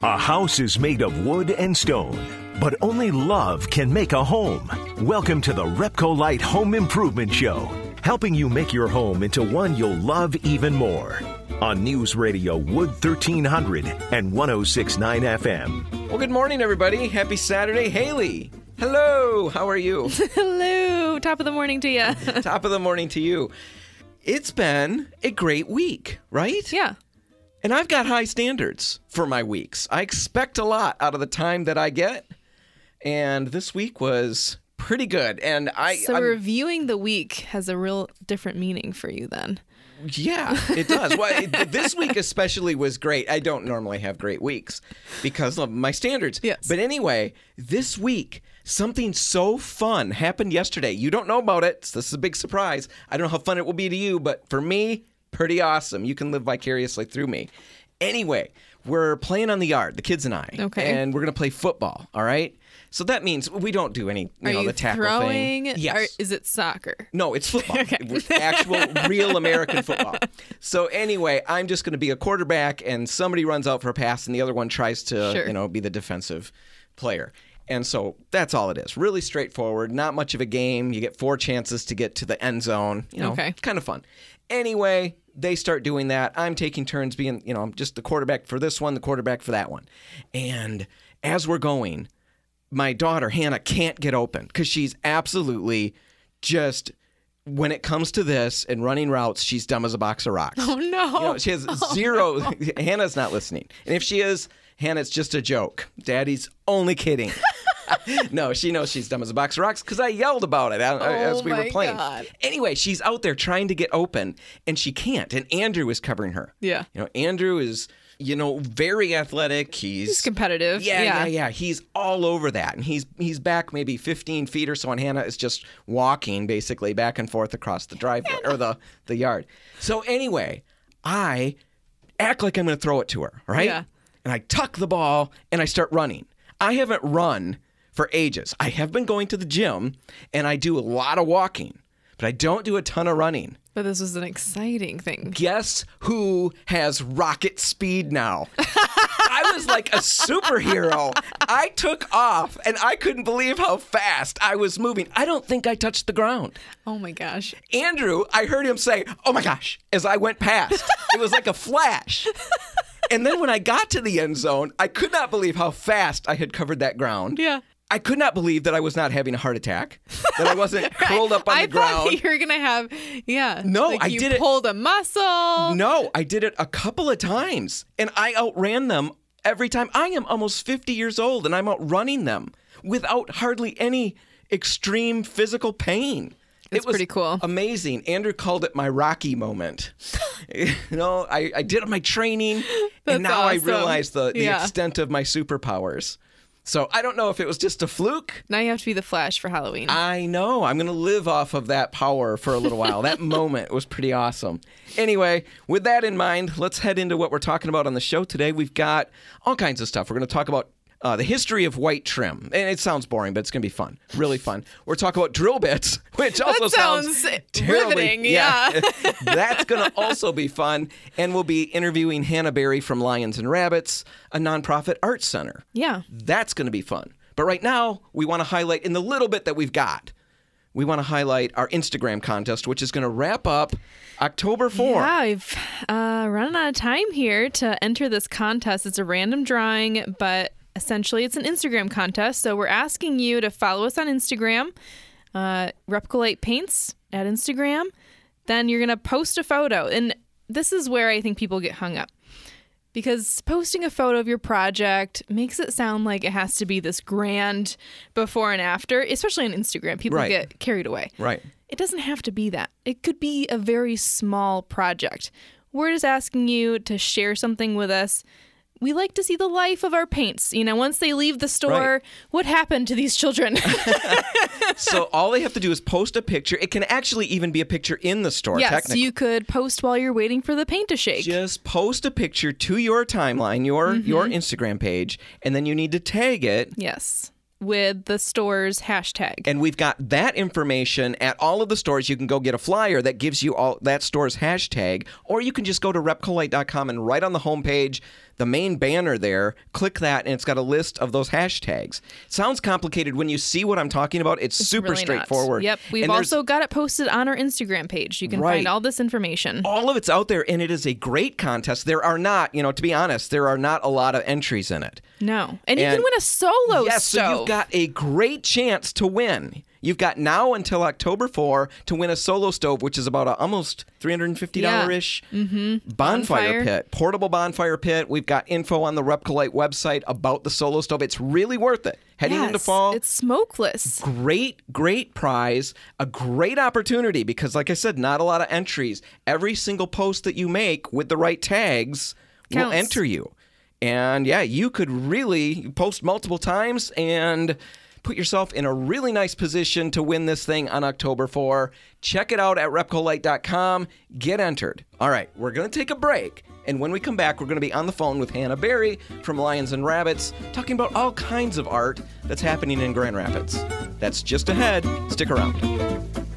A house is made of wood and stone, but only love can make a home. Welcome to the Repcolite Home Improvement Show, helping you make your home into one you'll love even more. On News Radio Wood 1300 and 1069 FM. Well, good morning, everybody. Happy Saturday. Haley, hello. How are you? Hello. Top of the morning to you. Top of the morning to you. It's been a great week, right? yeah. And I've got high standards for my weeks. I expect a lot out of the time that I get. And this week was pretty good. And I So I'm- reviewing the week has a real different meaning for you then. Yeah, it does. well, it, this week especially was great. I don't normally have great weeks because of my standards. Yes. But anyway, this week something so fun happened yesterday. You don't know about it. So this is a big surprise. I don't know how fun it will be to you, but for me, pretty awesome. You can live vicariously through me. Anyway, we're playing on the yard, the kids and I. Okay. And we're gonna play football. All right. So that means we don't do any, you Are know, you the tackle throwing? thing. Yes. Or is it soccer? No, it's football. okay. Actual, real American football. So anyway, I'm just going to be a quarterback, and somebody runs out for a pass, and the other one tries to, Sure. you know, be the defensive player. And so that's all it is. Really straightforward. Not much of a game. You get four chances to get to the end zone. You know, Okay. kind of fun. Anyway, they start doing that. I'm taking turns being, you know, I'm just the quarterback for this one, the quarterback for that one. And as we're going, my daughter Hannah can't get open because she's absolutely just when it comes to this and running routes, she's dumb as a box of rocks. Oh no. You know, she has oh, zero. Hannah's not listening, and if she is, Hannah, it's just a joke. Daddy's only kidding. no, she knows she's dumb as a box of rocks because I yelled about it uh, as Oh we were playing. God. Anyway, she's out there trying to get open, and she can't. And Andrew is covering her. Yeah. You know, Andrew is, you know, very athletic. He's, It's competitive. yeah, yeah. yeah, yeah. He's all over that, and he's he's back maybe 15 feet or so, and Hannah is just walking basically back and forth across the driveway or the the yard. So anyway, I act like I'm going to throw it to her, right? Yeah. And I tuck the ball and I start running. I haven't run for ages. I have been going to the gym and I do a lot of walking, but I don't do a ton of running. But this was an exciting thing. Guess who has rocket speed now? I was like a superhero. I took off and I couldn't believe how fast I was moving. I don't think I touched the ground. Oh my gosh. Andrew, I heard him say, Oh my gosh, as I went past. It was like a flash. And then when I got to the end zone, I could not believe how fast I had covered that ground. Yeah. I could not believe that I was not having a heart attack, that I wasn't curled up on I the thought ground. you were gonna have yeah. No, like I you did it- pulled a muscle. No, I did it a couple of times and I outran them every time. I am almost 50 years old and I'm outrunning them without hardly any extreme physical pain. That's it was pretty cool. Amazing. Andrew called it my Rocky moment. you know, I, I did my training That's and now I realize the, the Yeah. extent of my superpowers. So I don't know if it was just a fluke. Now you have to be the Flash for Halloween. I know. I'm going to live off of that power for a little while. that moment was pretty awesome. Anyway, with that in mind, let's head into what we're talking about on the show today. We've got all kinds of stuff. We're going to talk about uh, the history of white trim. And it sounds boring, but it's going to be fun. Really fun. We're talking about drill bits, which also sounds terribly- riveting, yeah. That's going to also be fun. And we'll be interviewing Hannah Berry from Lions and Rabbits, a nonprofit art center. yeah. That's going to be fun. But right now, we want to highlight in the little bit that we've got, we want to highlight our Instagram contest, which is going to wrap up October 4. Yeah, I've uh, running out of time here to enter this contest. It's a random drawing, but essentially it's an Instagram contest. So we're asking you to follow us on Instagram, uh, Repcolite Paints at Instagram. Then you're going to post a photo. And this is where I think people get hung up. Because posting a photo of your project makes it sound like it has to be this grand before and after, especially on Instagram. People Right. get carried away. Right. It doesn't have to be that. It could be a very small project. We're just asking you to share something with us. We like to see the life of our paints. You know, once they leave the store, Right. what happened to these children? so all they have to do is post a picture. It can actually even be a picture in the store, yes, you could post while you're waiting for the paint to shake. Just post a picture to your timeline, your Mm-hmm. your Instagram page, and then you need to tag it yes. with the store's hashtag. And we've got that information at all of the stores. You can go get a flyer that gives you all that store's hashtag, or you can just go to repcolite.com and right on the homepage, the main banner there, click that, and it's got a list of those hashtags. sounds complicated when you see what I'm talking about. It's, It's super really not. straightforward. Yep. We've And also got it posted on our Instagram page. You can Right. find all this information. all of it's out there, and it is a great contest. There are not, you know, to be honest, there are not a lot of entries in it. No. And, you can win a solo yes, so you've got a great chance to win. You've got now until October 4 to win a solo stove, which is about a almost $350 ish mm-hmm. bonfire, Bonfire. pit, portable bonfire pit. We've got info on the Repcolite website about the solo stove. It's really worth it. Heading into fall, It's smokeless. great, great prize, a great opportunity because, like I said, not a lot of entries. Every single post that you make with the right tags will enter you. And yeah, you could really post multiple times and put yourself in a really nice position to win this thing on October 4. Check it out at repcolite.com. Get entered. All right, we're going to take a break. And when we come back, we're going to be on the phone with Hannah Berry from Lions and Rabbits talking about all kinds of art that's happening in Grand Rapids. That's just ahead. Stick around.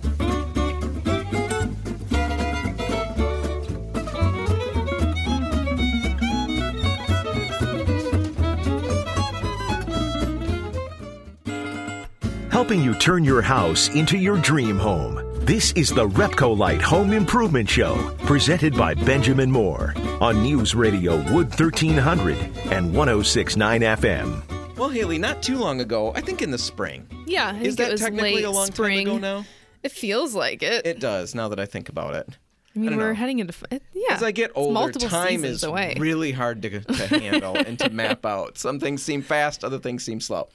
Helping you turn your house into your dream home. This is the Repcolite Home Improvement Show, presented by Benjamin Moore on News Radio Wood 1300 and 1069 FM. Well, Haley, not too long ago, I think in the spring. Yeah, I Is think it that was technically late a long spring. time ago now? It feels like it. It does, now that I think about it. I mean, don't we're know. heading into it, yeah. As I get older, time seasons is away. really hard to, to handle and to map out. Some things seem fast, other things seem slow.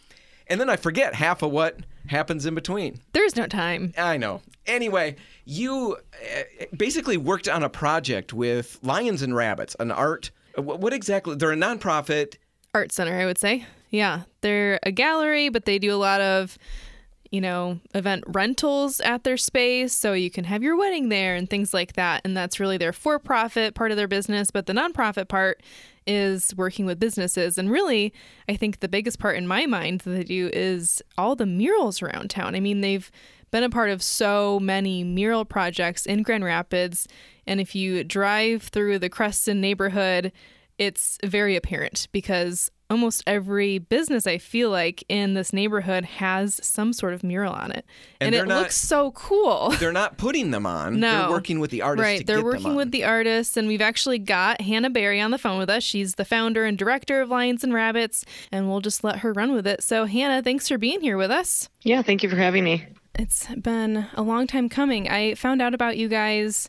And then I forget half of what happens in between. There's no time. I know. Anyway, you uh, basically worked on a project with Lions and Rabbits, an art. What, what exactly? They're a nonprofit. Art center, I would say. Yeah, they're a gallery, but they do a lot of, you know, event rentals at their space, so you can have your wedding there and things like that. And that's really their for-profit part of their business. But the nonprofit part is working with businesses. And really, I think the biggest part in my mind that they do is all the murals around town. I mean, they've been a part of so many mural projects in Grand Rapids. And if you drive through the Creston neighborhood, it's very apparent because almost every business I feel like in this neighborhood has some sort of mural on it. And And, it not- looks so cool. They're not putting them on. No. They're working with the artists. Right. to They're get them working on. with the artists, and we've actually got Hannah Berry on the phone with us. She's the founder and director of Lions and Rabbits, and we'll just let her run with it. So, Hannah, thanks for being here with us. Yeah, thank you for having me. It's been a long time coming. I found out about you guys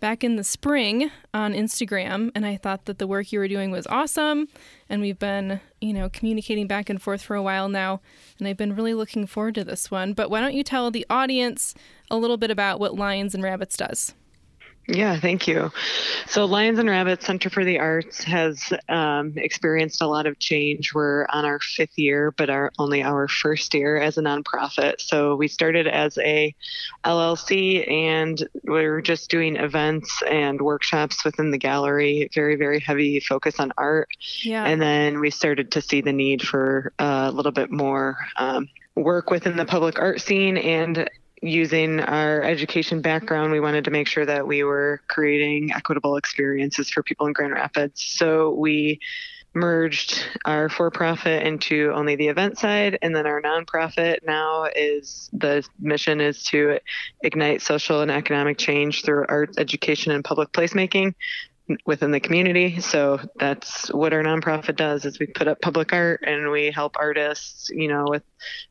back in the spring on Instagram, and I thought that the work you were doing was awesome. And we've been, you know, communicating back and forth for a while now, and I've been really looking forward to this one. But why don't you tell the audience a little bit about what Lions and Rabbits does? Yeah, thank you. So, Lions and Rabbits Center for the Arts has um, experienced a lot of change. We're on our fifth year, but our only our first year as a nonprofit. So, we started as a LLC, and we were just doing events and workshops within the gallery. Very, very heavy focus on art. Yeah. And then we started to see the need for a little bit more um, work within the public art scene and using our education background, we wanted to make sure that we were creating equitable experiences for people in Grand Rapids. So we merged our for profit into only the event side and then our nonprofit now is the mission is to ignite social and economic change through arts education and public placemaking within the community. So that's what our nonprofit does is we put up public art and we help artists, you know, with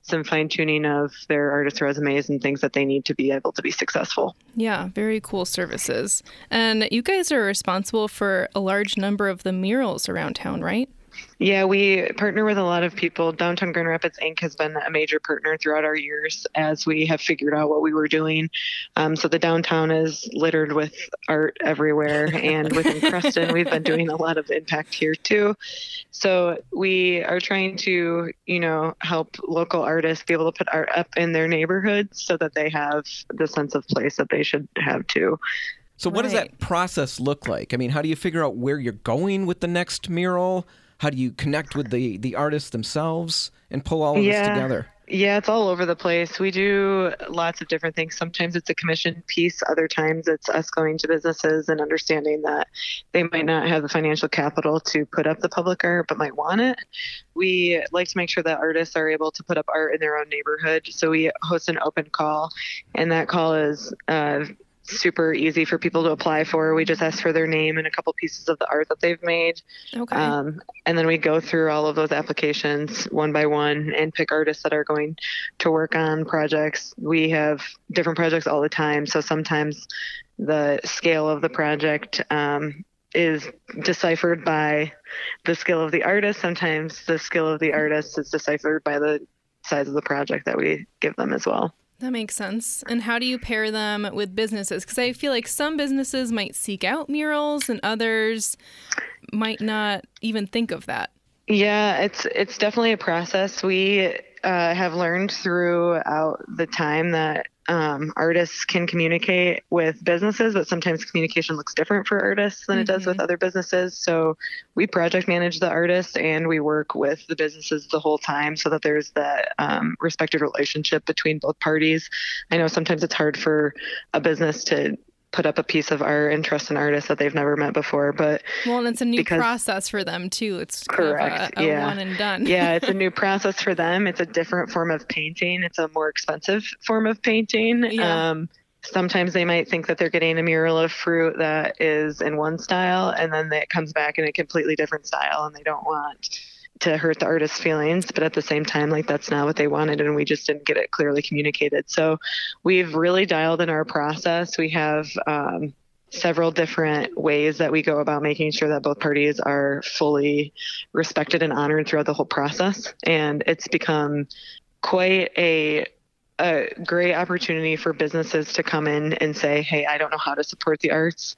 some fine tuning of their artist resumes and things that they need to be able to be successful. Yeah, very cool services. And you guys are responsible for a large number of the murals around town, right? Yeah, we partner with a lot of people. Downtown Grand Rapids Inc. has been a major partner throughout our years as we have figured out what we were doing. Um, so the downtown is littered with art everywhere, and within Creston, we've been doing a lot of impact here too. So we are trying to, you know, help local artists be able to put art up in their neighborhoods so that they have the sense of place that they should have too. So, what does that process look like? I mean, how do you figure out where you're going with the next mural? How do you connect with the the artists themselves and pull all of this together? Yeah, it's all over the place. We do lots of different things. Sometimes it's a commission piece, other times it's us going to businesses and understanding that they might not have the financial capital to put up the public art but might want it. We like to make sure that artists are able to put up art in their own neighborhood. So we host an open call, and that call is uh, super easy for people to apply for. We just ask for their name and a couple pieces of the art that they've made. Okay. Um, and then we go through all of those applications one by one and pick artists that are going to work on projects. We have different projects all the time. So sometimes the scale of the project um, is deciphered by the skill of the artist. Sometimes the skill of the artist is deciphered by the size of the project that we give them as well. That makes sense. And how do you pair them with businesses? Because I feel like some businesses might seek out murals and others might not even think of that. Yeah, it's it's definitely a process. We uh, have learned throughout the time that um, artists can communicate with businesses, but sometimes communication looks different for artists than it does with other businesses. So we project manage the artists and we work with the businesses the whole time so that there's that um, respected relationship between both parties. I know sometimes it's hard for a business to put up a piece of art and trust an artist that they've never met before, but Well, and it's a new Because- process for them too. It's kind Correct, of a, a yeah. one and done. yeah, it's a new process for them. It's a different form of painting. It's a more expensive form of painting. Yeah. Um, sometimes they might think that they're getting a mural of fruit that is in one style, and then it comes back in a completely different style, and they don't want to hurt the artist's feelings. But at the same time, like that's not what they wanted, and we just didn't get it clearly communicated. So we've really dialed in our process. We have. Um, several different ways that we go about making sure that both parties are fully respected and honored throughout the whole process. And it's become quite a a great opportunity for businesses to come in and say, "Hey, I don't know how to support the arts,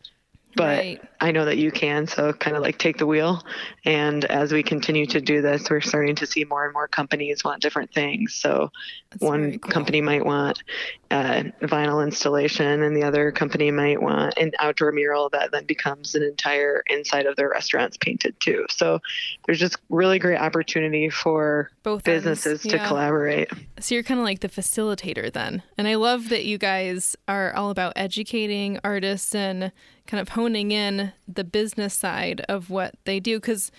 but Right. I know that you can." So kind of like take the wheel. And as we continue to do this, we're starting to see more and more companies want different things. So That's one cool. company might want uh, vinyl installation and the other company might want an outdoor mural that then becomes an entire inside of their restaurants painted too so there's just really great opportunity for Both businesses to collaborate So you're kind of like the facilitator then. And I love that you guys are all about educating artists and kind of honing in the business side of what they do. Because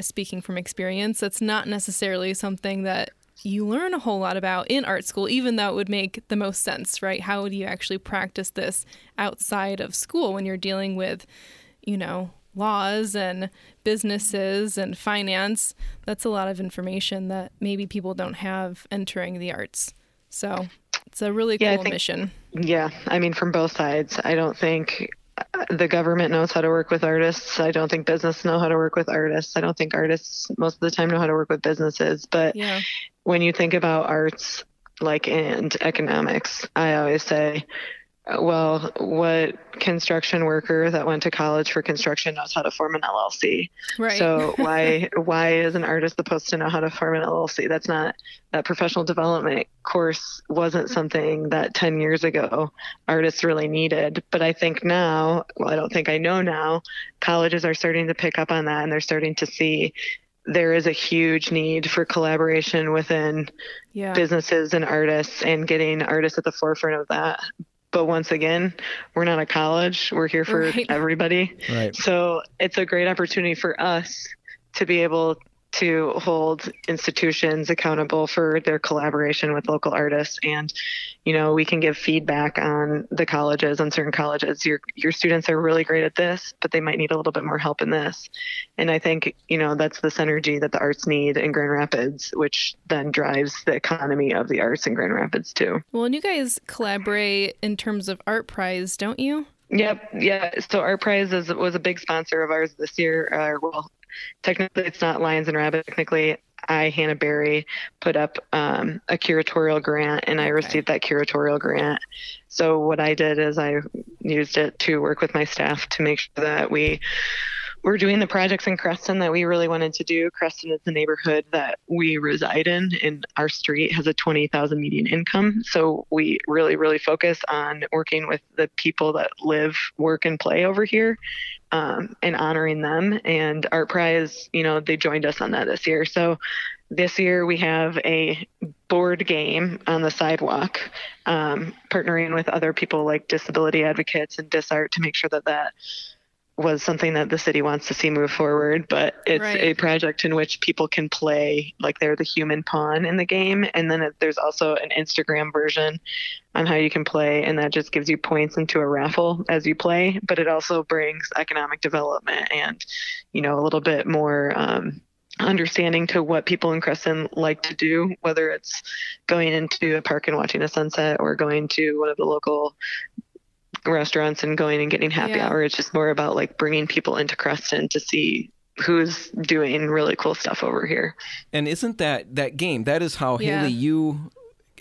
speaking from experience, that's not necessarily something that you learn a whole lot about in art school, even though it would make the most sense, right? How do you actually practice this outside of school when you're dealing with, you know, laws and businesses and finance? That's a lot of information that maybe people don't have entering the arts. So it's a really Yeah, cool think- mission. yeah i mean from both sides i don't think the government knows how to work with artists. I don't think business know how to work with artists. I don't think artists most of the time know how to work with businesses. But Yeah. when you think about arts like and economics i always say Uh, well what construction worker that went to college for construction knows how to form an llc Right. so why why is an artist supposed to know how to form an llc that's not that professional development course wasn't something that 10 years ago artists really needed but i think now well i don't think i know now colleges are starting to pick up on that and they're starting to see there is a huge need for collaboration within yeah. businesses and artists and getting artists at the forefront of that. But once again, we're not a college. We're here for Right. everybody. Right. So it's a great opportunity for us to be able to hold institutions accountable for their collaboration with local artists and you know we can give feedback on the colleges on certain colleges your your students are really great at this but they might need a little bit more help in this and i think you know that's the synergy that the arts need in grand rapids which then drives the economy of the arts in grand rapids too Well, and you guys collaborate in terms of Art Prize, don't you? Yep, yeah. So Art Prize is, was a big sponsor of ours this year. Uh, well, technically it's not Lions and Rabbit. Technically, I, Hannah Berry, put up um, a curatorial grant, and I Okay. received that curatorial grant. So what I did is I used it to work with my staff to make sure that we were doing the projects in Creston that we really wanted to do. Creston is the neighborhood that we reside in, and our street has a 20,000 median income. So we really, really focus on working with the people that live, work, and play over here. Um, and honoring them. And Art Prize, you know, they joined us on that this year. So this year we have a board game on the sidewalk, um, partnering with other people like disability advocates and DisArt to make sure that that was something that the city wants to see move forward, but it's Right. a project in which people can play like they're the human pawn in the game. And then it, there's also an Instagram version on how you can play, and that just gives you points into a raffle as you play. But it also brings economic development and, you know, a little bit more. Um, understanding to what people in Creston like to do, whether it's going into a park and watching a sunset or going to one of the local restaurants and going and getting happy Yeah. hour. It's just more about like bringing people into Creston to see who's doing really cool stuff over here. And isn't that that game? That is how Yeah. Haley, you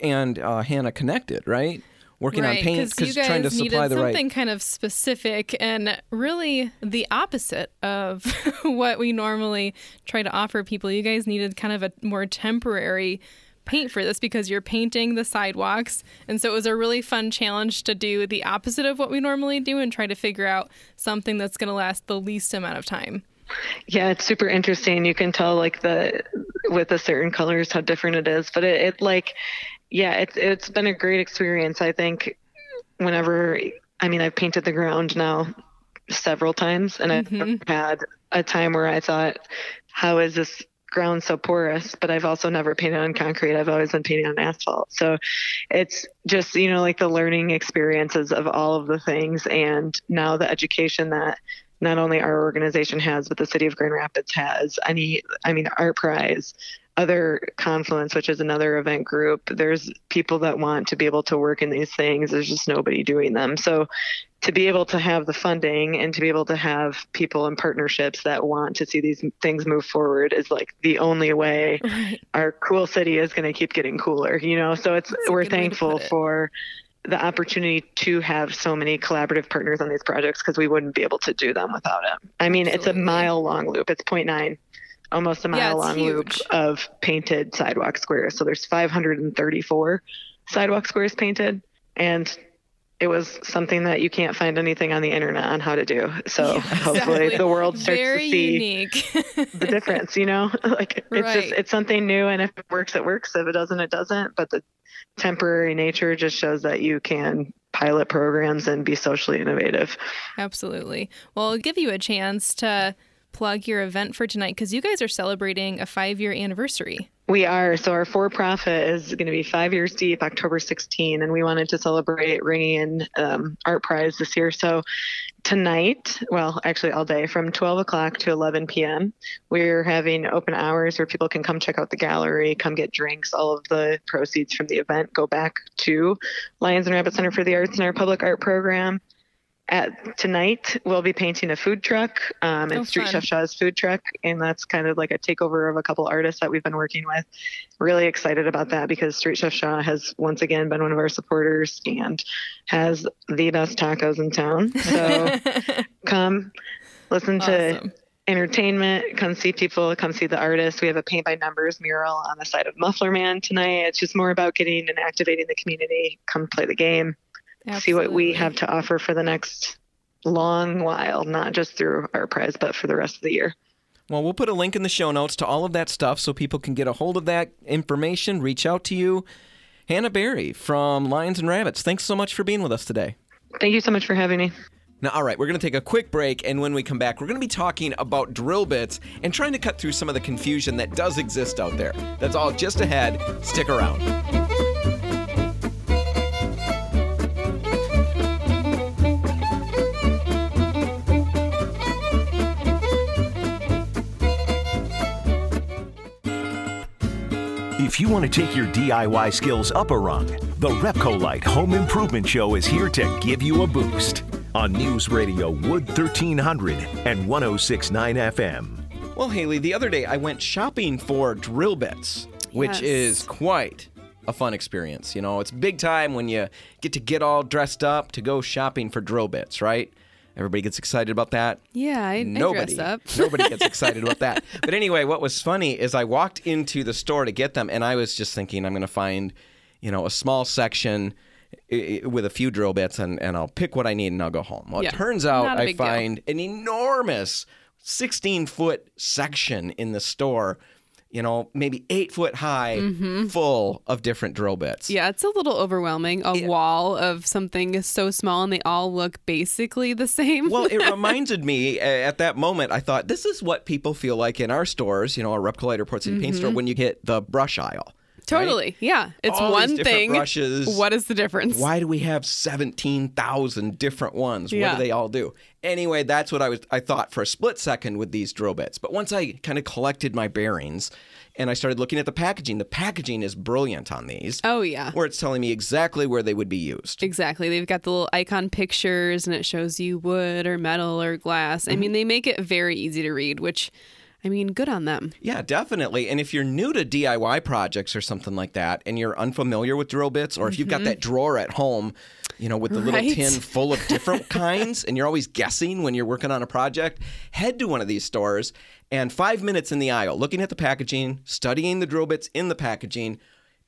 and uh, Hannah connected, right? Working right, on paint you guys trying to needed supply the right something kind of specific and really the opposite of what we normally try to offer people. You guys needed kind of a more temporary paint for this because you're painting the sidewalks. And so it was a really fun challenge to do the opposite of what we normally do and try to figure out something that's going to last the least amount of time. Yeah, it's super interesting. You can tell like the with the certain colors how different it is, but it, it like yeah, it's it's been a great experience. I think whenever I mean I've painted the ground now several times and I've mm-hmm. had a time where I thought how is this ground so porous but I've also never painted on concrete. I've always been painting on asphalt. So it's just you know like the learning experiences of all of the things and now the education that not only our organization has but the city of Grand Rapids has. Any I mean Art Prize other confluence which is another event group there's people that want to be able to work in these things. There's just nobody doing them. So to be able to have the funding and to be able to have people and partnerships that want to see these things move forward is like the only way Right. our cool city is going to keep getting cooler you know? So it's That's we're good way to thankful for the opportunity to have so many collaborative partners on these projects because we wouldn't be able to do them without it. I mean it's a mile long loop. It's 0.9 almost a mile it's long loop of painted sidewalk squares. So there's 534 sidewalk squares painted and it was something that you can't find anything on the internet on how to do so Yeah, hopefully exactly. the world starts Very to see unique. the difference, you know? like it's Right. just it's something new and if it works it works. If it doesn't it doesn't. But the temporary nature just shows that you can pilot programs and be socially innovative. Absolutely. Well, I'll give you a chance to plug your event for tonight because you guys are celebrating a five year anniversary. We are. So our for profit is going to be five years deep, October 16, and we wanted to celebrate ringing in um, Art Prize this year. So tonight, well, actually all day, from 12 o'clock to 11 p.m., we're having open hours where people can come check out the gallery, come get drinks. All of the proceeds from the event go back to Lions and Rabbit Center for the Arts and our public art program. At tonight, we'll be painting a food truck. Um, Oh, Street fun. Chef Shaw's food truck, and that's kind of like a takeover of a couple artists that we've been working with. Really excited about that because Street Chef Shaw has once again been one of our supporters and has the best tacos in town. So come listen to Awesome. entertainment, come see people, come see the artists. We have a paint by numbers mural on the side of Muffler Man tonight. It's just more about getting and activating the community. Come play the game see what we have to offer for the next long while, not just through Art Prize, but for the rest of the year. Well, we'll put a link in the show notes to all of that stuff so people can get a hold of that information, reach out to you. Hannah Berry from Lions and Rabbits, thanks so much for being with us today. Thank you so much for having me. Now, all right, we're going to take a quick break, and when we come back, we're going to be talking about drill bits and trying to cut through some of the confusion that does exist out there. That's all just ahead. Stick around. If you want to take your DIY skills up a rung, the Repcolite Home Improvement Show is here to give you a boost on News Radio Wood 1300 and 1069 FM. Well, Haley, the other day I went shopping for drill bits, which Yes. is quite a fun experience. You know, it's big time when you get to get all dressed up to go shopping for drill bits, right? Everybody gets excited about that. Yeah, I, I nobody, dress up. nobody gets excited about that. But anyway, what was funny is I walked into the store to get them, and I was just thinking I'm going to find, you know, a small section i- i- with a few drill bits and, and I'll pick what I need and I'll go home. Well, Yeah, it turns out I I big deal. find an enormous 16 foot section in the store, you know, maybe eight foot high, full of different drill bits. Mm-hmm. Yeah, it's a little overwhelming. A wall of something is so small and they all look basically the same. well, it reminded me uh, at that moment. I thought this is what people feel like in our stores, you know, our Repcolite or Port City Paint store when you hit the brush aisle. Totally. Yeah. It's All one thing. brushes. What is the difference? Why do we have 17,000 different ones? What do they all do? Anyway, that's what I was I thought for a split second with these drill bits. But once I kind of collected my bearings and I started looking at the packaging, the packaging is brilliant on these. Oh, yeah. Where it's telling me exactly where they would be used. Exactly. They've got the little icon pictures and it shows you wood or metal or glass. Mm-hmm. I mean, they make it very easy to read, which, I mean, good on them. Yeah, definitely. And if you're new to DIY projects or something like that, and you're unfamiliar with drill bits, or if you've got that drawer at home, you know, with the little Mm-hmm. Tin full of different kinds, and you're always guessing when you're working on a project, head to one of these stores and five minutes in the aisle, looking at the packaging, studying the drill bits in the packaging.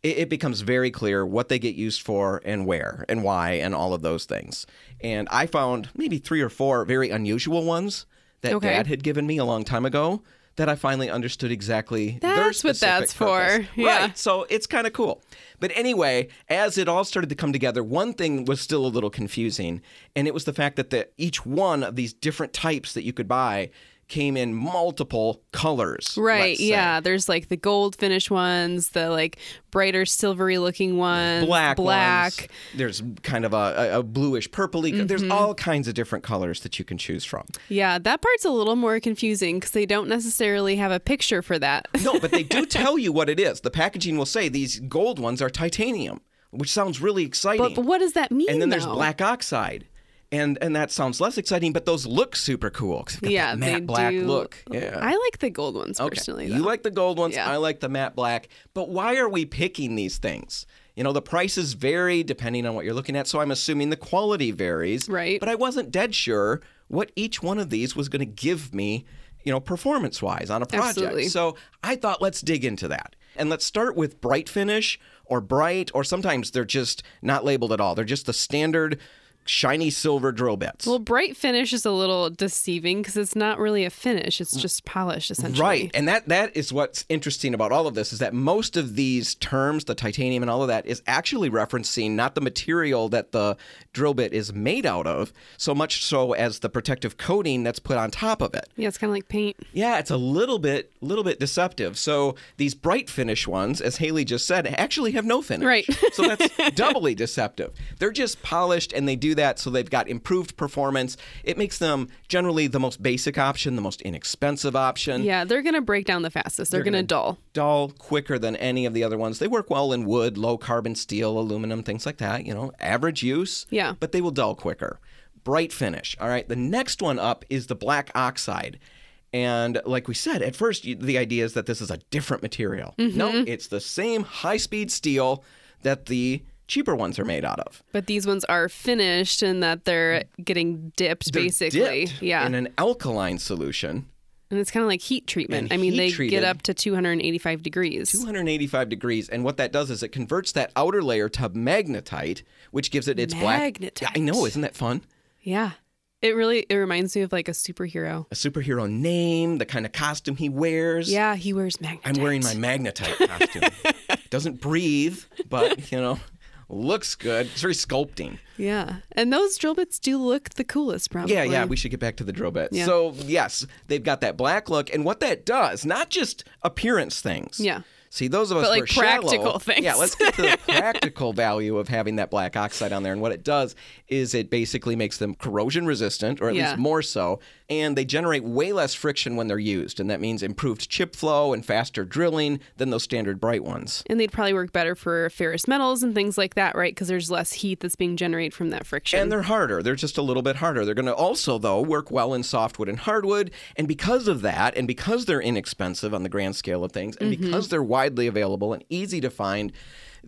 It, it becomes very clear what they get used for and where and why and all of those things. And I found maybe three or four very unusual ones that Okay. Dad had given me a long time ago that I finally understood exactly their That's what that's for. Yeah. Right. So it's kind of cool. But anyway, as it all started to come together, one thing was still a little confusing, and it was the fact that the, each one of these different types that you could buy came in multiple colors. Right. Yeah. There's like the gold finish ones, the like brighter silvery looking ones, Black, black. ones. There's kind of a, a, bluish purpley. There's Mm-hmm. all kinds of different colors that you can choose from. Yeah, that part's a little more confusing because they don't necessarily have a picture for that. No, but they do tell you what it is. The packaging will say these gold ones are titanium, which sounds really exciting. but, but what does that mean? and then there's black oxide. And and that sounds less exciting, but those look super cool. Yeah, that matte black do. look. Yeah. I like the gold ones okay. personally. You like the gold ones. Yeah. I like the matte black. But why are we picking these things? You know, the prices vary depending on what you're looking at. So I'm assuming the quality varies. Right. But I wasn't dead sure what each one of these was going to give me, you know, performance wise on a project. Absolutely. So I thought let's dig into that. And let's start with bright finish or bright, or sometimes they're just not labeled at all. They're just the standard shiny silver drill bits. Well, bright finish is a little deceiving because it's not really a finish; it's just polish, essentially. Right. And that that is what's interesting about all of this is that most of these terms, the titanium and all of that, is actually referencing not the material that the drill bit is made out of, so much so as the protective coating that's put on top of it. Yeah, it's kind of like paint. Yeah, it's a little bit little bit deceptive. So these bright finish ones, as Haley just said, actually have no finish. Right. so that's doubly deceptive. They're just polished and they do that so they've got improved performance. It makes them generally the most basic option, the most inexpensive option. Yeah, they're gonna break down the fastest. They're, gonna, dull. dull quicker than any of the other ones. They work well in wood, low carbon steel, aluminum, things like that. You know, average use. Yeah. But they will dull quicker. Bright finish. All right. The next one up is the black oxide. And like we said, at first the idea is that this is a different material. Mm-hmm. No, it's the same high speed steel that the cheaper ones are made out of. But these ones are finished and that they're getting dipped, They're basically. dipped yeah, In an alkaline solution. and it's kind of like heat treatment. I mean, they get up to 285 degrees. 285 degrees. And what that does is it converts that outer layer to magnetite, which gives it its black. Magnetite. I know, isn't that fun? Yeah, it really it reminds me of like a superhero. A superhero name, the kind of costume he wears. Yeah, he wears magnetite. I'm wearing my magnetite costume. Doesn't breathe, but, you know, looks good. It's very sculpting. Yeah, and those drill bits do look the coolest, probably. Yeah, yeah, we should get back to the drill bit. Yeah. So, yes, they've got that black look. And what that does, not just appearance things. Yeah. See, those of us But, who like, are shallow- practical things. Yeah, let's get to the practical value of having that black oxide on there. And what it does is it basically makes them corrosion resistant, or at Yeah. least more so. And they generate way less friction when they're used. And that means improved chip flow and faster drilling than those standard bright ones. And they'd probably work better for ferrous metals and things like that, right? Because there's less heat that's being generated from that friction. And they're harder. They're just a little bit harder. They're going to also, though, work well in softwood and hardwood. And because of that, and because they're inexpensive on the grand scale of things, and mm-hmm. because they're widely available and easy to find,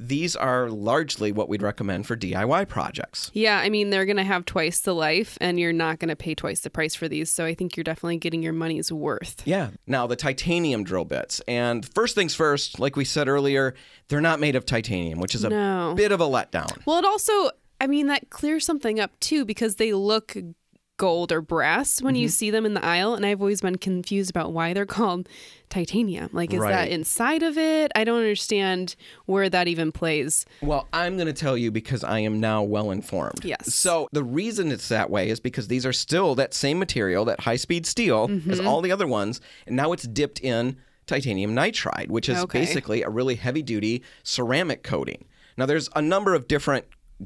these are largely what we'd recommend for DIY projects. yeah, I mean, they're going to have twice the life, and you're not going to pay twice the price for these. So I think you're definitely getting your money's worth. Yeah. Now, the titanium drill bits. And first things first, like we said earlier, they're not made of titanium, which is a No. bit of a letdown. Well, it also I mean, that clears something up too because they look gold or brass when you Mm-hmm. see them in the aisle. And I've always been confused about why they're called titanium. Like, is Right. that inside of it? I don't understand where that even plays. Well, I'm going to tell you because I am now well informed. Yes. So the reason it's that way is because these are still that same material, that high speed steel, Mm-hmm. as all the other ones, and now it's dipped in titanium nitride, which is Okay. basically a really heavy duty ceramic coating. Now, there's a number of different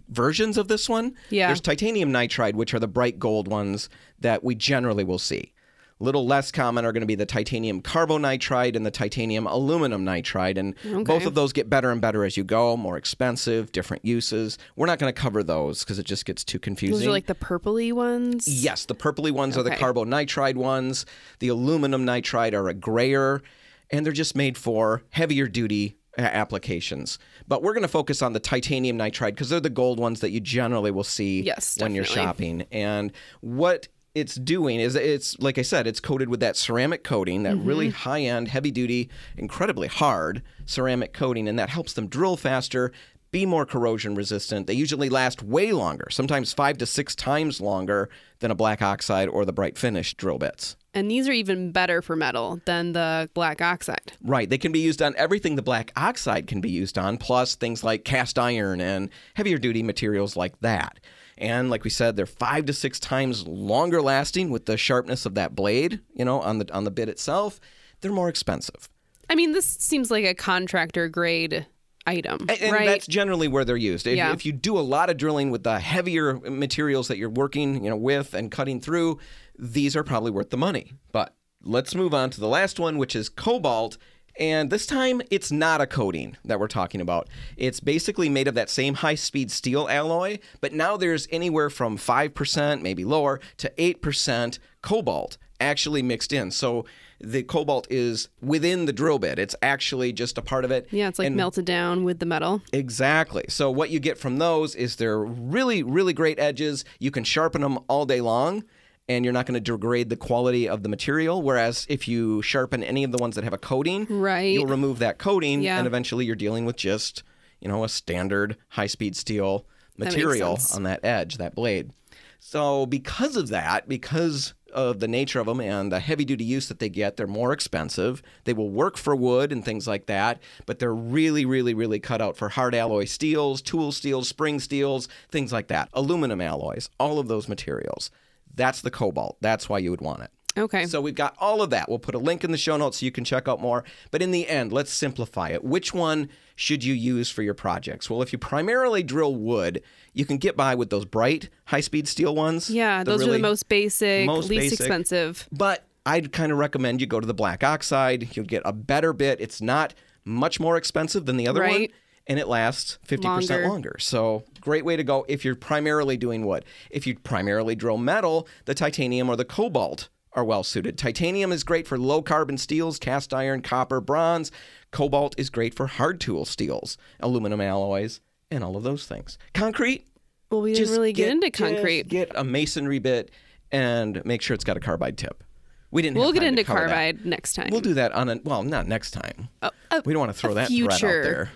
versions of this one. Yeah. There's titanium nitride, which are the bright gold ones that we generally will see. Little less common are going to be the titanium carbonitride and the titanium aluminum nitride. And both of those get better and better as you go, more expensive, different uses. We're not going to cover those because it just gets too confusing. Those are like the purpley ones. Yes, the purpley ones are the Okay. carbonitride ones. The aluminum nitride are a grayer, and they're just made for heavier duty applications. But we're going to focus on the titanium nitride because they're the gold ones that you generally will see Yes, when you're shopping. And what it's doing is it's like I said, it's coated with that ceramic coating, that really Mm-hmm. high end, heavy duty, incredibly hard ceramic coating, and that helps them drill faster, be more corrosion resistant. They usually last way longer, sometimes five to six times longer than a black oxide or the bright finish drill bits. And these are even better for metal than the black oxide. Right. They can be used on everything the black oxide can be used on, plus things like cast iron and heavier duty materials like that. And like we said, they're five to six times longer lasting with the sharpness of that blade, you know, on the on the bit itself. They're more expensive. I mean, this seems like a contractor grade item, And, and right? that's generally where they're used. If, Yeah. if you do a lot of drilling with the heavier materials that you're working, you know, with and cutting through, these are probably worth the money. But let's move on to the last one, which is cobalt. And this time, it's not a coating that we're talking about. It's basically made of that same high speed steel alloy, but now there's anywhere from 5%, maybe lower, to 8% cobalt actually mixed in. So the cobalt is within the drill bit, it's actually just a part of it. yeah, it's like And- melted down with the metal. Exactly. So what you get from those is they're really, really great edges. You can sharpen them all day long, and you're not going to degrade the quality of the material. Whereas if you sharpen any of the ones that have a coating, Right. you'll remove that coating, Yeah. and eventually you're dealing with just you know a standard high-speed steel material sense. on that edge, that blade. So because of that, because of the nature of them and the heavy duty use that they get, they're more expensive. They will work for wood and things like that, but they're really, really, really cut out for hard alloy steels, tool steels, spring steels, things like that. Aluminum alloys, all of those materials. That's the cobalt. That's why you would want it. Okay. So we've got all of that. We'll put a link in the show notes so you can check out more. But in the end, let's simplify it. Which one should you use for your projects? Well, if you primarily drill wood, you can get by with those bright high-speed steel ones. yeah, those are the most basic, most least basic. expensive. But I'd kind of recommend you go to the black oxide. You'll get a better bit. It's not much more expensive than the other one. And it lasts 50% Longer. longer. So, great way to go if you're primarily doing wood. If you primarily drill metal, the titanium or the cobalt are well suited. Titanium is great for low carbon steels, cast iron, copper, bronze. Cobalt is great for hard tool steels, aluminum alloys, and all of those things. Concrete, Well, we didn't just really get, into just concrete. Get a masonry bit and make sure it's got a carbide tip. We didn't. we'll get into cover that. carbide next time. We'll do that on a well, not next time. Oh, a- we don't want to throw that threat out there.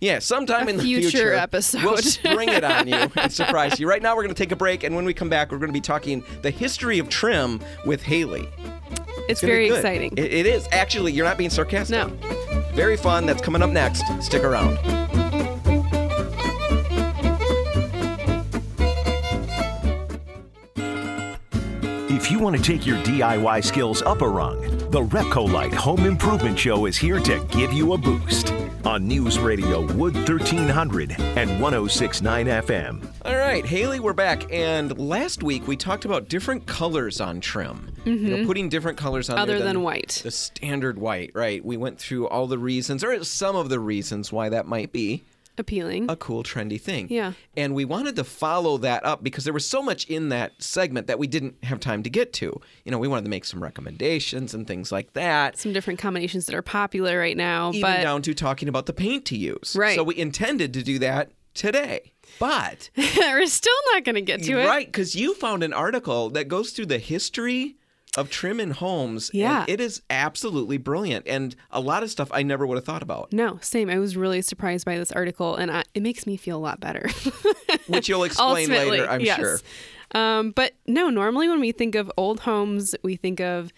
Yeah, sometime a in the future future episode. we'll spring it on you and surprise you. Right now, we're going to take a break, and when we come back, we're going to be talking the history of trim with Haley. it's gonna very exciting. It- it is actually. You're not being sarcastic. No. Very fun. That's coming up next. Stick around. If you want to take your DIY skills up a rung, the Repcolite Home Improvement Show is here to give you a boost on News Radio Wood 1300 and 1069 FM. All right, Haley, we're back. And last week we talked about different colors on trim. You know, putting different colors on Mm-hmm. Other there than white. The standard white, right? We went through all the reasons, or some of the reasons why that might be Appealing. a cool, trendy thing. Yeah. And we wanted to follow that up because there was so much in that segment that we didn't have time to get to. You know, we wanted to make some recommendations and things like that. Some different combinations that are popular right now, Even but down to talking about the paint to use. Right. So we intended to do that today. But we're still not going to get to it. Right, because you found an article that goes through the history of trim in homes. and Yeah. it is absolutely brilliant, and a lot of stuff I never would have thought about, No, same. I was really surprised by this article, and I, it makes me feel a lot better. which you'll explain later, I'm yes. sure. Um, but no, normally when we think of old homes, we think of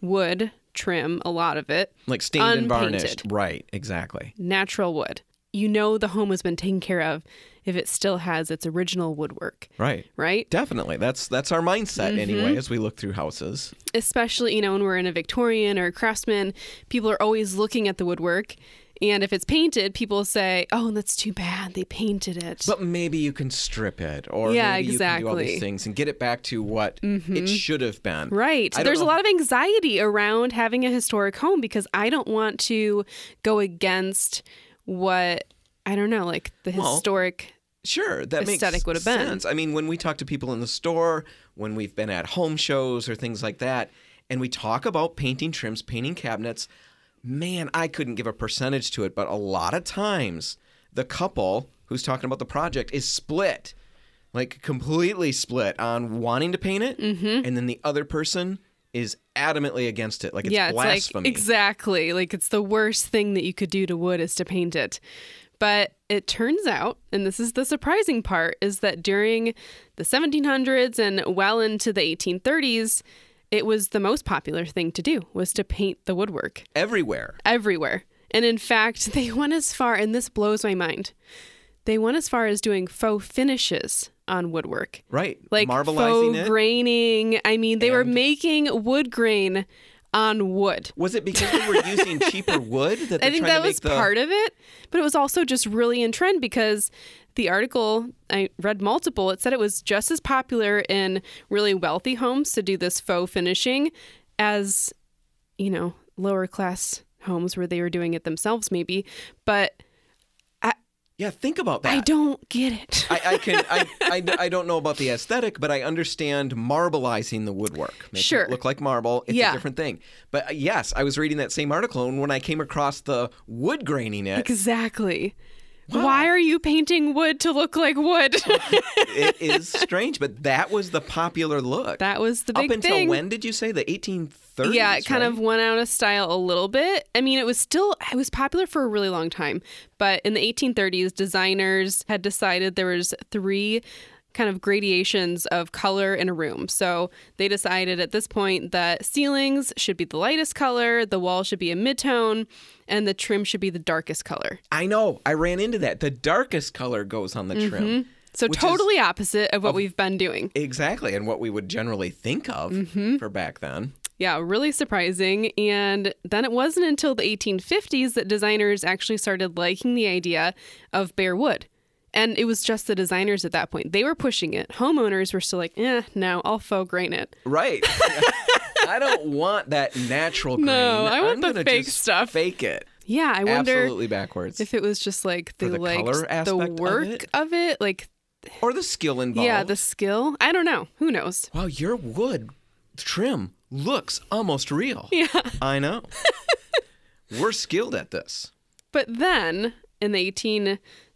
wood trim, a lot of it, Like stained and varnished, right? Exactly. natural wood. You know the home has been taken care of if it still has its original woodwork, Right. right? Definitely. That's that's our mindset Mm-hmm. anyway as we look through houses. Especially, you know, when we're in a Victorian or a craftsman, people are always looking at the woodwork. And if it's painted, people say, oh, that's too bad. They painted it. But maybe you can strip it or Yeah, maybe you can do all these. Mm-hmm. things and get it back to what it should have been. Right. There's a lot of anxiety around having a historic home because I don't want to go against what I don't know, like the Well, historic. Sure, that makes would have been. sense. I mean, when we talk to people in the store, when we've been at home shows or things like that, and we talk about painting trims, painting cabinets, man, I couldn't give a percentage to it, but a lot of times the couple who's talking about the project is split, like completely split on wanting to paint it, Mm-hmm. and then the other person is adamantly against it, like it's yeah, it's blasphemy. like exactly like it's the worst thing that you could do to wood is to paint it. But it turns out, and this is the surprising part, is that during the 1700s and well into the 1830s, it was the most popular thing to do was to paint the woodwork. Everywhere. everywhere. And in fact, they went as far, and this blows my mind. They went as far as doing faux finishes on woodwork, Right. like Marbleizing faux it. graining. I mean, they were making wood grain on wood. Was it because they were using cheaper wood that I think trying that to was make the part of it, but it was also just really in trend because the article I read multiple. It said it was just as popular in really wealthy homes to do this faux finishing as, you know, lower class homes where they were doing it themselves, maybe. But Yeah, think about that. I don't get it. I, I can I, I, I don't know about the aesthetic, but I understand marbleizing the woodwork. Making Sure. it look like marble. It's Yeah. a different thing. But uh, yes, I was reading that same article, and when I came across the wood graining it, exactly. Why are you painting wood to look like wood? it is strange. But that was the popular look. that was the big Up until thing. when did you say the 1830s? Yeah, it kind right? of went out of style a little bit. I mean, it was still it was popular for a really long time, but in the 1830s, designers had decided there was three kind of gradations of color in a room. So they decided at this point that ceilings should be the lightest color, the wall should be a mid-tone, and the trim should be the darkest color. I know. I ran into that. The darkest color goes on the trim. So totally opposite of what we've been doing. Exactly, and what we would generally think of Mm-hmm. for back then. Yeah, really surprising. And then it wasn't until the 1850s that designers actually started liking the idea of bare wood. And it was just the designers at that point. They were pushing it. Homeowners were still like, eh, no, I'll faux grain it. Right. I don't want that natural grain. No, I want I'm the fake stuff. Fake it. Yeah, I wonder Absolutely backwards. if it was just like the liked color the aspect of work it? of it. Like, or the skill involved. yeah, the skill. I don't know. Who knows? Wow, your wood trim looks almost real. Yeah. I know. We're skilled at this. But then in the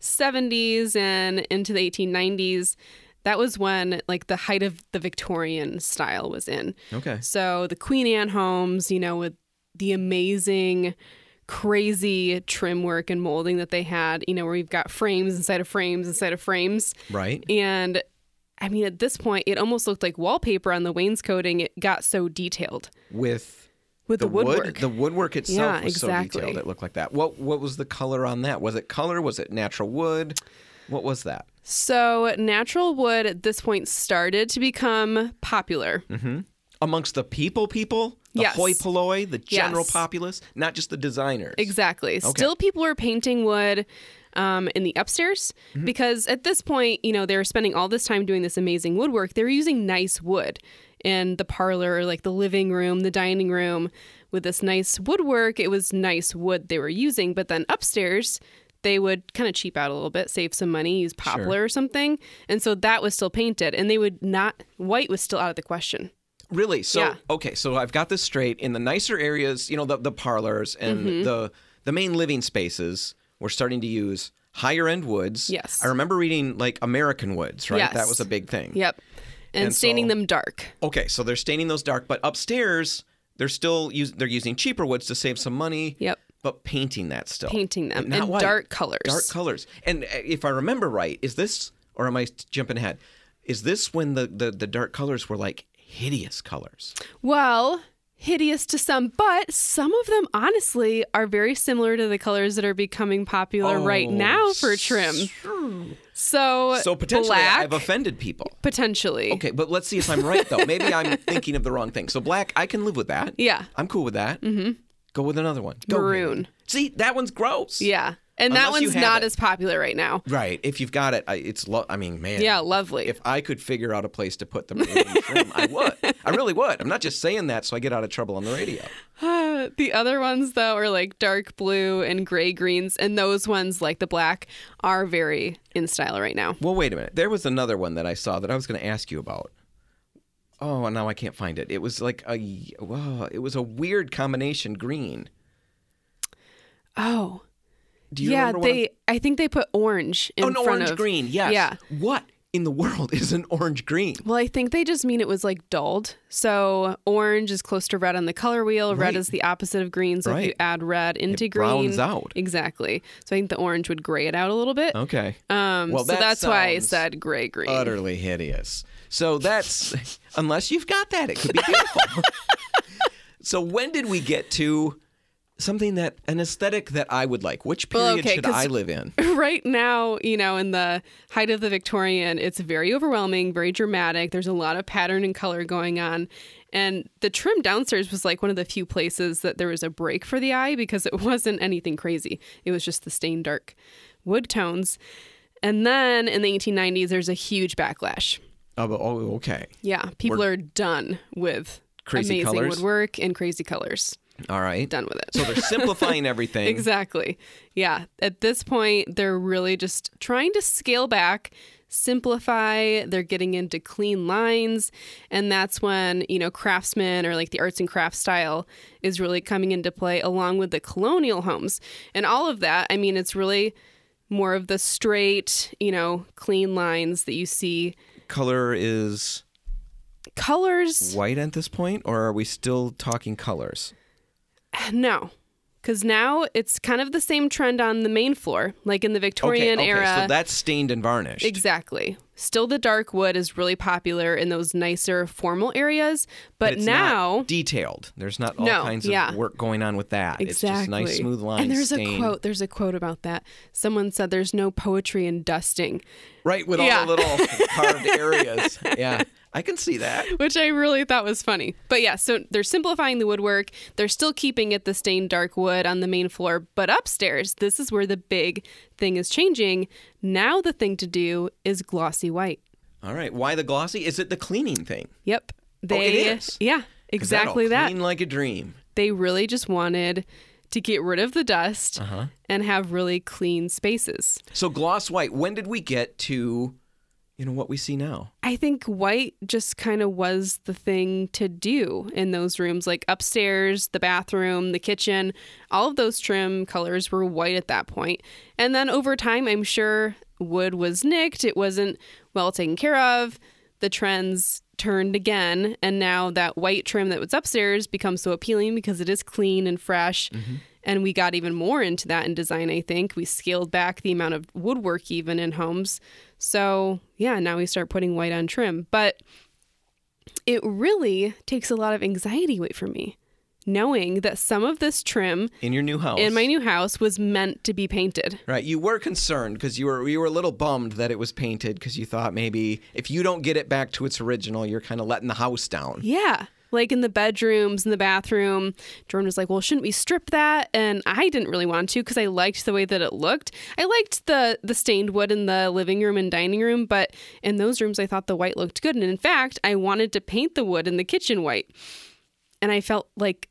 1870s and into the 1890s, that was when like the height of the Victorian style was in. Okay. So the Queen Anne homes, you know, with the amazing, crazy trim work and molding that they had, you know, where you've got frames inside of frames inside of frames. Right. And I mean, at this point, it almost looked like wallpaper on the wainscoting. It got so detailed With with the, wood, woodwork. the woodwork itself Yeah, was so detailed. It looked like that. What What was the color on that? Was it color? Was it natural wood? What was that? So, natural wood at this point started to become popular. Amongst the people, people, the Yes. hoi polloi, the general Yes. populace, not just the designers. Exactly. Still, people were painting wood um, in the upstairs because at this point, you know, they were spending all this time doing this amazing woodwork. They were using nice wood in the parlor, like the living room, the dining room, with this nice woodwork. It was nice wood they were using. But then upstairs, they would kind of cheap out a little bit, save some money, use poplar or something. And so that was still painted. And they would not, white was still out of the question. Really? So Yeah. okay, so I've got this straight. In the nicer areas, you know, the the parlors and Mm-hmm. the the main living spaces, we're starting to use higher end woods. Yes. I remember reading like American woods, right? That was a big thing. Yep. And, staining so- them dark. Okay, so they're staining those dark, but upstairs they're still use, they're using cheaper woods to save some money. Yep. But painting that still. Painting them in dark colors. Dark colors. And uh, if I remember right, is this or am I jumping ahead? Is this when the the, the dark colors were like hideous colors? Well, hideous to some, but some of them honestly are very similar to the colors that are becoming popular right Oh, now for trim. So, So potentially black, I've offended people. potentially. Okay, but let's see if I'm right though. Maybe I'm thinking of the wrong thing. So black, I can live with that. Yeah. I'm cool with that. Mm-hmm. Go with another one. Go, Maroon. Haley. See, that one's gross. Yeah. And that one's not it. as popular right now. Right. If you've got it, I, it's. Lo- I mean, man. Yeah, lovely. If I could figure out a place to put the maroon trim, I would. I really would. I'm not just saying that so I get out of trouble on the radio. the other ones though are like dark blue and gray greens and those ones like the black are very in style right now. Well, wait a minute. There was another one that I saw that I was going to ask you about. Oh, and now I can't find it. It was like a. Well, it was a weird combination green. Oh. Do you yeah, I'm- they I think they put orange in Oh, an front orange of green. Yes. Yeah. What in the world is an orange green? Well, I think they just mean it was like dulled. So orange is close to red on the color wheel. Red is the opposite of green. So if you add red into It green, browns out. Exactly. So I think the orange would gray it out a little bit. Okay. Um, Well, so that that's why I said gray green. utterly hideous. So that's unless you've got that, it could be beautiful. so when did we get to something that an aesthetic that I would like? Which Well, period okay, should I live in? right now, you know, in the height of the Victorian, it's very overwhelming, very dramatic. There's a lot of pattern and color going on. And the trim downstairs was like one of the few places that there was a break for the eye because it wasn't anything crazy. It was just the stained dark wood tones. And then in the 1890s, there's a huge backlash. Oh, oh, okay. Yeah, people are done with Crazy amazing colors? woodwork and crazy colors. All right. Done with it. So they're simplifying everything. Exactly. Yeah. At this point, they're really just trying to scale back, simplify. They're getting into clean lines. And that's when, you know, craftsmen or like the arts and crafts style is really coming into play along with the colonial homes. And all of that, I mean, it's really more of the straight, you know, clean lines that you see. Color is Colors, white at this point, or are we still talking colors? no. Because now it's kind of the same trend on the main floor, like in the Victorian okay, okay. era. So that's stained and varnished. Exactly. Still, the dark wood is really popular in those nicer formal areas, but, it's now. not detailed. There's not all No, kinds yeah. of work going on with that. It's Exactly. just nice smooth lines. And there's stained. a quote. There's a quote about that. Someone said, "There's no poetry in dusting," Right, with Yeah. all the little carved areas. Yeah, I can see that. which I really thought was funny. But yeah, so they're simplifying the woodwork. They're still keeping it the stained dark wood on the main floor, but upstairs, this is where the big thing is changing. Now the thing to do is glossy white. All right, why the glossy? Is it the cleaning thing? Yep. They, Oh, it is? Yeah, exactly that. Clean like a dream. they really just wanted to get rid of the dust Uh-huh. and have really clean spaces. So gloss white. When did we get to, you know, what we see now? I think white just kind of was the thing to do in those rooms, like upstairs, the bathroom, the kitchen. All of those trim colors were white at that point. And then over time, I'm sure wood was nicked, it wasn't well taken care of. The trends turned again, and now that white trim that was upstairs becomes so appealing because it is clean and fresh. Mm-hmm. And we got even more into that in design, I think. We scaled back the amount of woodwork even in homes. So, yeah, now we start putting white on trim. But it really takes a lot of anxiety away from me, knowing that some of this trim In your new house. in my new house was meant to be painted. Right, you were concerned because you were you were a little bummed that it was painted because you thought maybe if you don't get it back to its original, you're kind of letting the house down. Yeah. Like in the bedrooms, in the bathroom, Jordan was like, "Well, shouldn't we strip that?" And I didn't really want to because I liked the way that it looked. I liked the the stained wood in the living room and dining room, but in those rooms, I thought the white looked good. And in fact, I wanted to paint the wood in the kitchen white, and I felt like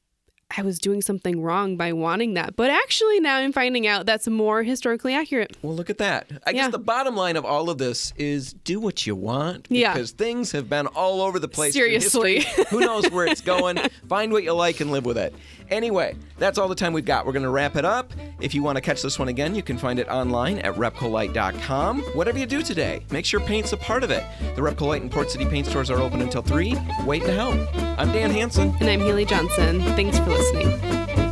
I was doing something wrong by wanting that. But actually, now I'm finding out that's more historically accurate. Well, look at that. I Yeah. guess the bottom line of all of this is do what you want Yeah. because things have been all over the place. Seriously. Who knows where it's going? Find what you like and live with it. Anyway, that's all the time we've got. We're going to wrap it up. If you want to catch this one again, you can find it online at repcolite.com. Whatever you do today, make sure paint's a part of it. The Repcolite and Port City paint stores are open until 3. Wait to help. I'm Dan Hansen. And I'm Healy Johnson. Thanks for listening.